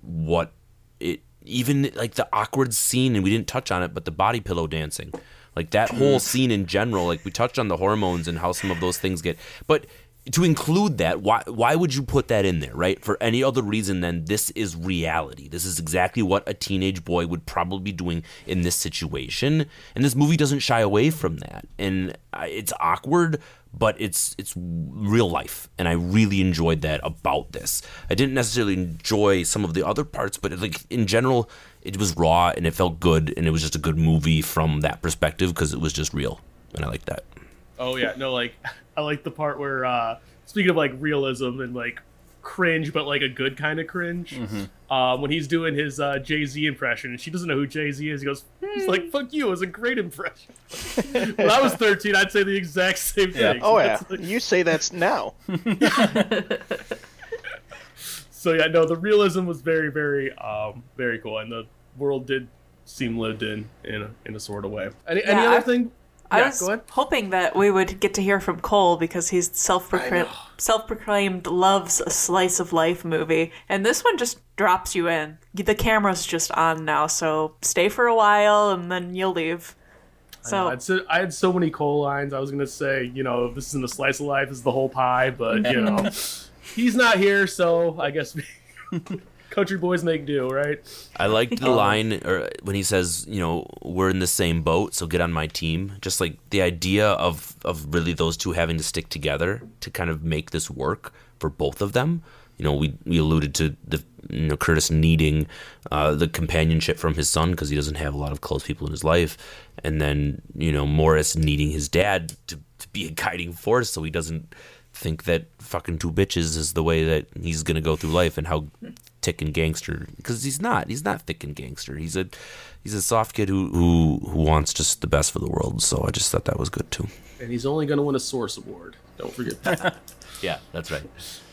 what it even like the awkward scene and we didn't touch on it, but the body pillow dancing. Like that whole mm. scene in general, like we touched on the hormones and how some of those things get, but to include that, why why would you put that in there, right? For any other reason than this is reality. This is exactly what a teenage boy would probably be doing in this situation, and this movie doesn't shy away from that. And it's awkward, but it's it's real life, and I really enjoyed that about this. I didn't necessarily enjoy some of the other parts, but like in general, it was raw and it felt good, and it was just a good movie from that perspective because it was just real, and I like that. Oh yeah, no, like I like the part where uh speaking of like realism and like cringe, but like a good kind of cringe. Um, when he's doing his uh, Jay Z impression, and she doesn't know who Jay Z is, he goes, "He's like, fuck you." It was a great impression. when I was thirteen, I'd say the exact same thing. Oh yeah, like- you say that's now. so yeah, no, the realism was very, very, um, very cool, and the world did seem lived in in a, in a sort of way. Any, any other I- thing? I yeah, was hoping that we would get to hear from Cole because he's self-proclaimed, self-proclaimed loves a slice of life movie, and this one just drops you in. The camera's just on now, so stay for a while and then you'll leave. So I had, so, I had so many Cole lines. I was gonna say, you know, this isn't a slice of life, this is the whole pie, but you know, he's not here, so I guess country boys make do, right? I liked the line or when he says, you know, we're in the same boat, so get on my team. Just like the idea of of really those two having to stick together to kind of make this work for both of them. You know, we we alluded to the you know Curtis needing uh, the companionship from his son because he doesn't have a lot of close people in his life, and then you know Morris needing his dad to, to be a guiding force so he doesn't think that fucking two bitches is the way that he's gonna go through life and how thick and gangster because he's not he's not thick and gangster he's a he's a soft kid who, who who wants just the best for the world so i just thought that was good too And he's only gonna win a Source Award. Don't forget that. yeah that's right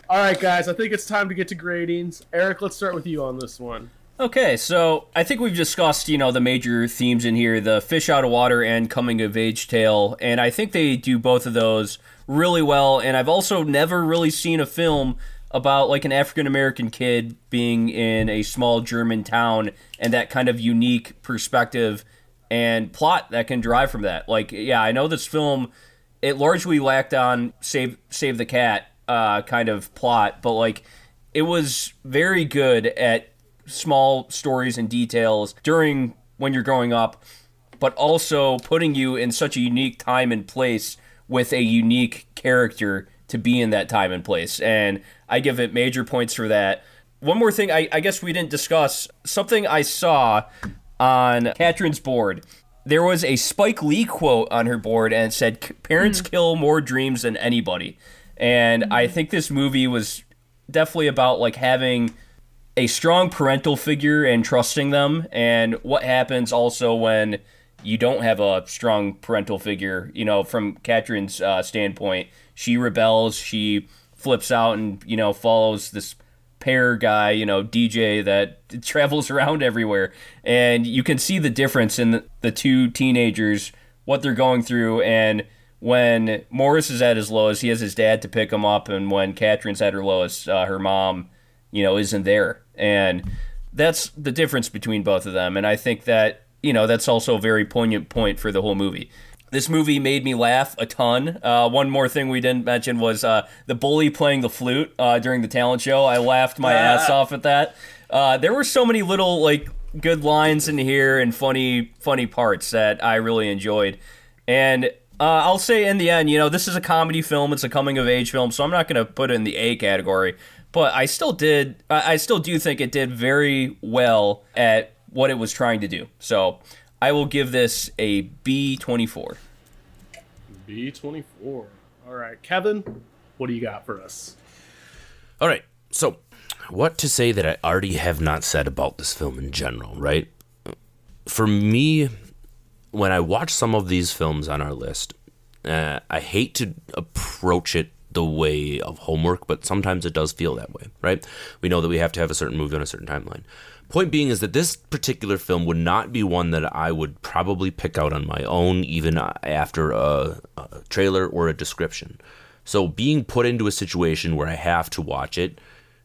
All right, guys, I think it's time to get to gradings. Eric, let's start with you on this one. Okay, so I think we've discussed, you know, the major themes in here, the fish out of water and coming of age tale, and I think they do both of those really well. And I've also never really seen a film about like an African American kid being in a small German town and that kind of unique perspective and plot that can drive from that. Like, yeah, I know this film it largely lacked on save save the cat uh, kind of plot, but like it was very good at small stories and details during when you're growing up, but also putting you in such a unique time and place with a unique character to be in that time and place. And I give it major points for that. One more thing, I, I guess we didn't discuss something I saw on Katherine's board. There was a Spike Lee quote on her board and it said, Parents kill more dreams than anybody. And I think this movie was definitely about like having a strong parental figure and trusting them and what happens also when you don't have a strong parental figure you know from Katherine's uh, standpoint she rebels she flips out and you know follows this pair guy you know DJ that travels around everywhere and you can see the difference in the, the two teenagers what they're going through and when Morris is at his lowest he has his dad to pick him up and when Katherine's at her lowest uh, her mom you know, isn't there. And that's the difference between both of them. And I think that, you know, that's also a very poignant point for the whole movie. This movie made me laugh a ton. Uh, one more thing we didn't mention was uh, the bully playing the flute uh, during the talent show. I laughed my ass off at that. Uh, there were so many little like good lines in here and funny funny parts that I really enjoyed. And uh, I'll say in the end, you know, this is a comedy film. It's a coming of age film, so I'm not going to put it in the A category. But I still did. I still do think it did very well at what it was trying to do. So I will give this a B twenty four. B twenty four. All right, Kevin, what do you got for us? all right so what to say that i already have not said about this film in general right for me when i watch some of these films on our list uh, i hate to approach it the way of homework but sometimes it does feel that way right we know that we have to have a certain movie on a certain timeline point being is that this particular film would not be one that i would probably pick out on my own even after a, a trailer or a description so being put into a situation where i have to watch it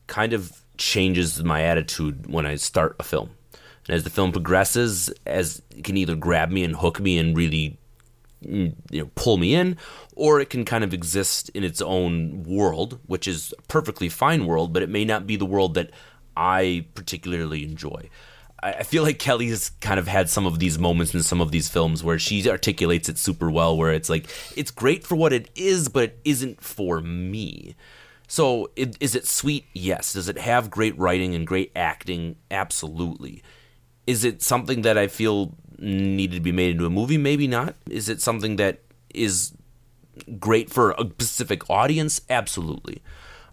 kind of changes my attitude when I start a film. And as the film progresses, as it can either grab me and hook me and really mm, you know pull me in, or it can kind of exist in its own world, which is a perfectly fine world, but it may not be the world that I particularly enjoy. I feel like Kelly's kind of had some of these moments in some of these films where she articulates it super well, where it's like it's great for what it is, but it isn't for me. So, it, is it sweet? Yes. Does it have great writing and great acting? Absolutely. Is it something that I feel needed to be made into a movie? Maybe not. Is it something that is great for a specific audience? Absolutely.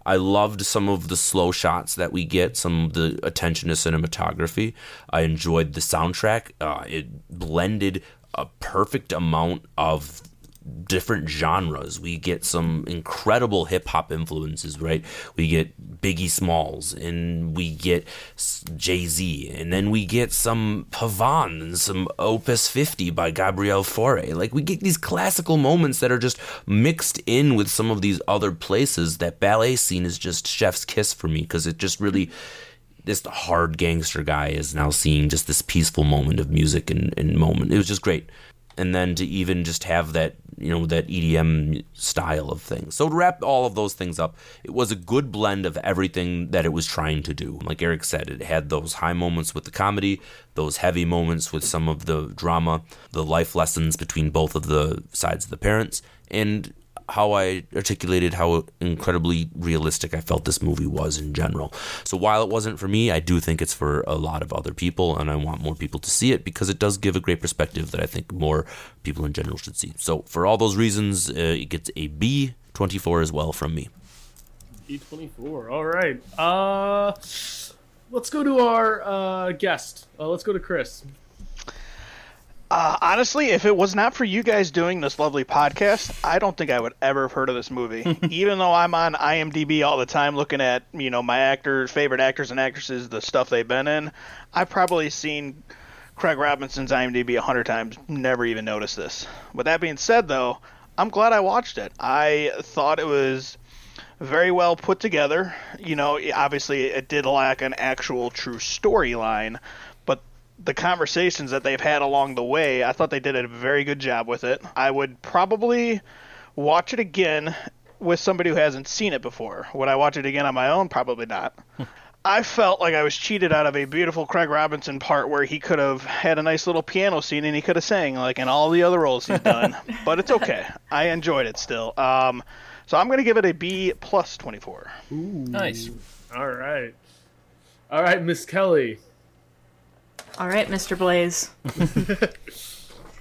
I loved some of the slow shots that we get, some of the attention to cinematography. I enjoyed the soundtrack. Uh, it blended a perfect amount of different genres. We get some incredible hip hop influences, right? We get Biggie Smalls and we get Jay Z, and then we get some Pavane and some Opus 50 by Gabriel Fauré. Like, we get these classical moments that are just mixed in with some of these other places. That ballet scene is just chef's kiss for me because it just really. This hard gangster guy is now seeing just this peaceful moment of music and, and moment. It was just great and then to even just have that you know that EDM style of things. So to wrap all of those things up, it was a good blend of everything that it was trying to do. Like Eric said, it had those high moments with the comedy, those heavy moments with some of the drama, the life lessons between both of the sides of the parents, and how I articulated how incredibly realistic I felt this movie was in general. So while it wasn't for me, I do think it's for a lot of other people, and I want more people to see it because it does give a great perspective that I think more people in general should see. So for all those reasons, uh, it gets a B twenty four as well from me. B twenty four. All right. Uh, let's go to our uh, guest. Uh, let's go to Chris. Uh, honestly, if it was not for you guys doing this lovely podcast, I don't think I would ever have heard of this movie. Even though I'm on IMDb all the time looking at, you know, my actors, favorite actors and actresses, the stuff they've been in, I've probably seen Craig Robinson's IMDb a hundred times, never even noticed this. With that being said, though, I'm glad I watched it. I thought it was very well put together. You know, obviously it did lack an actual true storyline, the conversations that they've had along the way, I thought they did a very good job with it. I would probably watch it again with somebody who hasn't seen it before. Would I watch it again on my own? Probably not. I felt like I was cheated out of a beautiful Craig Robinson part where he could have had a nice little piano scene and he could have sang like in all the other roles he's done. but it's okay. I enjoyed it still. Um, so I'm going to give it a B plus 24. Nice. All right. All right, Miss Kelly. All right, Mr. Blaze.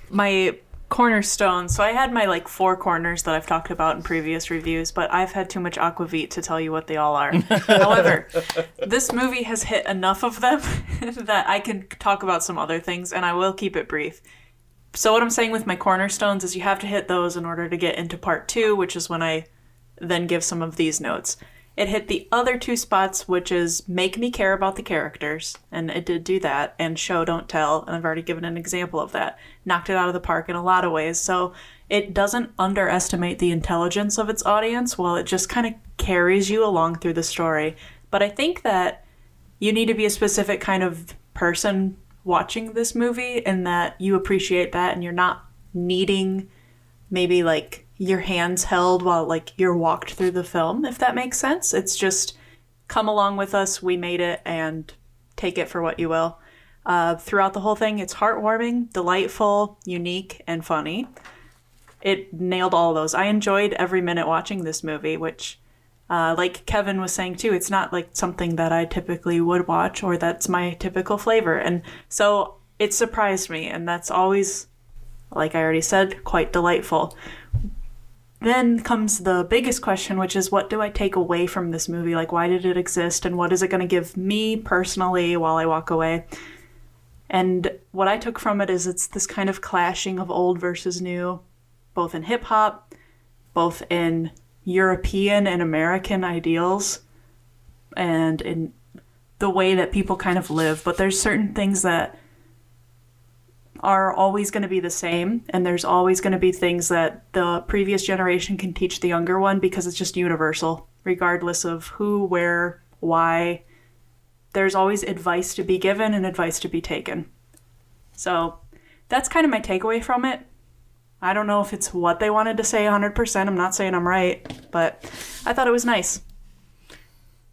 my cornerstone. So I had my like four corners that I've talked about in previous reviews, but I've had too much aquavit to tell you what they all are. However, this movie has hit enough of them that I can talk about some other things, and I will keep it brief. So what I'm saying with my cornerstones is you have to hit those in order to get into part two, which is when I then give some of these notes. It hit the other two spots, which is make me care about the characters, and it did do that, and show don't tell, and I've already given an example of that. Knocked it out of the park in a lot of ways. So it doesn't underestimate the intelligence of its audience, while it just kind of carries you along through the story. But I think that you need to be a specific kind of person watching this movie, and that you appreciate that, and you're not needing maybe like your hands held while like you're walked through the film if that makes sense. It's just come along with us we made it and take it for what you will. Uh, throughout the whole thing it's heartwarming delightful unique and funny. It nailed all those. I enjoyed every minute watching this movie which uh, like kevin was saying too it's not like something that i typically would watch or that's my typical flavor. And so it surprised me and that's always like i already said quite delightful then comes the biggest question, which is what do I take away from this movie? Like, why did it exist? And what is it going to give me personally while I walk away? And what I took from it is it's this kind of clashing of old versus new, both in hip hop, both in European and American ideals, and in the way that people kind of live. But there's certain things that are always going to be the same and there's always going to be things that the previous generation can teach the younger one because it's just universal regardless of who where why there's always advice to be given and advice to be taken so that's kind of my takeaway from it I don't know if it's what they wanted to say 100%. I'm not saying I'm right, but I thought it was nice.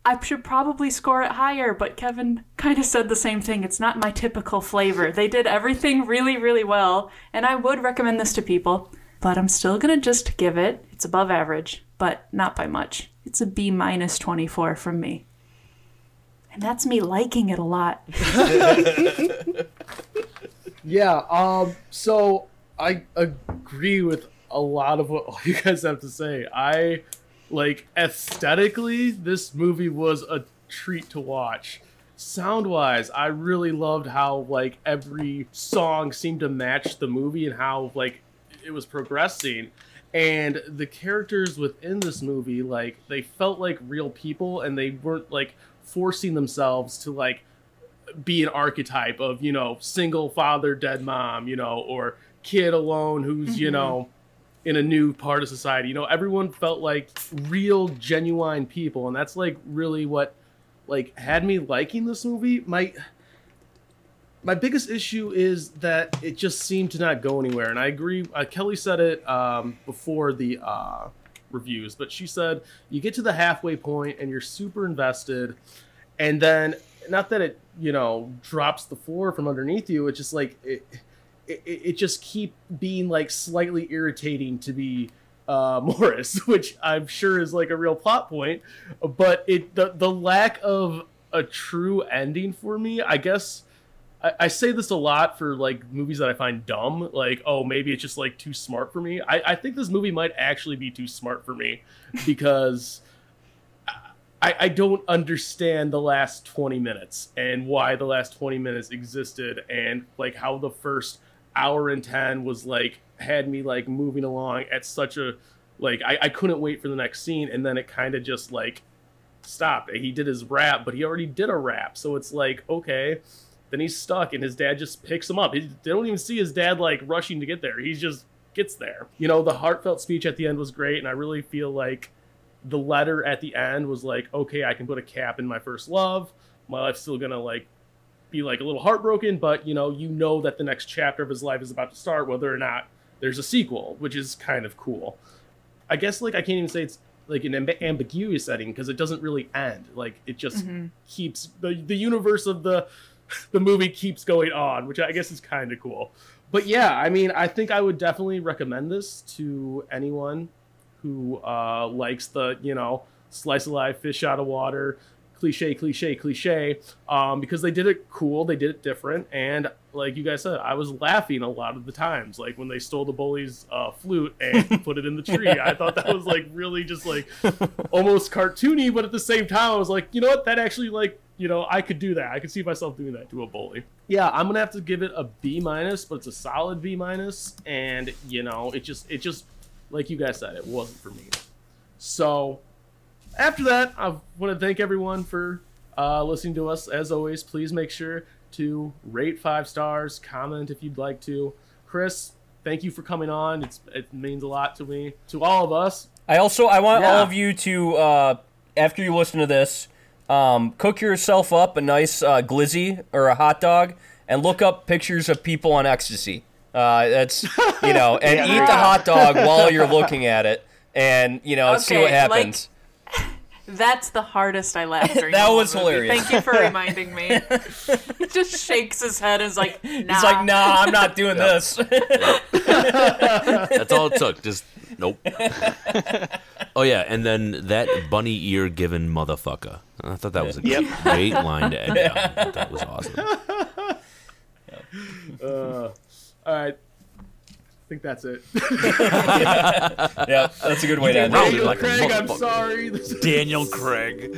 I should probably score it higher, but Kevin kind of said the same thing. It's not my typical flavor. They did everything really, really well, and I would recommend this to people, but I'm still gonna just give it. It's above average, but not by much. It's a B minus 24 from me. And that's me liking it a lot. Yeah, um, so I agree with a lot of what you guys have to say. I like aesthetically, this movie was a treat to watch. Sound wise, I really loved how like every song seemed to match the movie and how like it was progressing. And the characters within this movie, like they felt like real people and they weren't like forcing themselves to like be an archetype of you know single father dead mom you know or kid alone who's you mm-hmm. know in a new part of society. You know everyone felt like real genuine people and that's like really what like had me liking this movie. My my biggest issue is that it just seemed to not go anywhere and i agree uh, kelly said it um, before the uh, reviews but she said you get to the halfway point and you're super invested and then not that it you know drops the floor from underneath you it's just like it it, it just keep being like slightly irritating to be uh morris which i'm sure is like a real plot point but it the, the lack of a true ending for me i guess I, I say this a lot for like movies that i find dumb like oh maybe it's just like too smart for me. I, I think this movie might actually be too smart for me because I, I don't understand the last 20 minutes and why the last 20 minutes existed and like how the first hour and 10 was like had me like moving along at such a like I, I couldn't wait for the next scene and then it kind of just like stopped. He did his rap, but he already did a rap. So it's like, okay, then he's stuck and his dad just picks him up. He, they don't even see his dad like rushing to get there. He just gets there. You know, the heartfelt speech at the end was great and I really feel like the letter at the end was like, okay, I can put a cap in my first love. My life's still gonna like be like a little heartbroken, but you know, you know that the next chapter of his life is about to start, whether or not there's a sequel, which is kind of cool. I guess like I can't even say it's like an amb- ambiguous setting because it doesn't really end. Like it just keeps the the universe of the the movie keeps going on, which I guess is kind of cool. But yeah, I mean, I think I would definitely recommend this to anyone who uh, likes the you know slice of life, fish out of water, cliche, cliche, cliche. Um, because they did it cool, they did it different, and like you guys said, I was laughing a lot of the times, like when they stole the bully's uh, flute and put it in the tree. I thought that was like really just like almost cartoony, but at the same time, I was like, you know what, that actually like you know I could do that. I could see myself doing that to a bully. Yeah, I'm gonna have to give it a B minus, but it's a solid B minus, and you know it just it just like you guys said, it wasn't for me. So after that, I want to thank everyone for uh, listening to us. As always, please make sure to rate five stars, comment if you'd like to. Chris, thank you for coming on. It's, it means a lot to me, to all of us. I also I want Yeah. all of you to uh, after you listen to this, um, cook yourself up a nice uh, glizzy or a hot dog and look up pictures of people on ecstasy. Uh, that's you know, and Yeah, eat the go. hot dog while you're looking at it, and you know, see what Okay, like- happens. That's the hardest I laughed during That was movie. hilarious. Thank you for reminding me. he just shakes his head and is like, nah. He's like, nah, I'm not doing this. That's all it took. Just nope. oh yeah, and then that bunny ear given motherfucker. I thought that was a Yep. great line to end on. That was awesome. Uh, all right. I think that's it. yeah, that's a good way to end it. Rounded Daniel Craig, I'm sorry. Daniel Craig.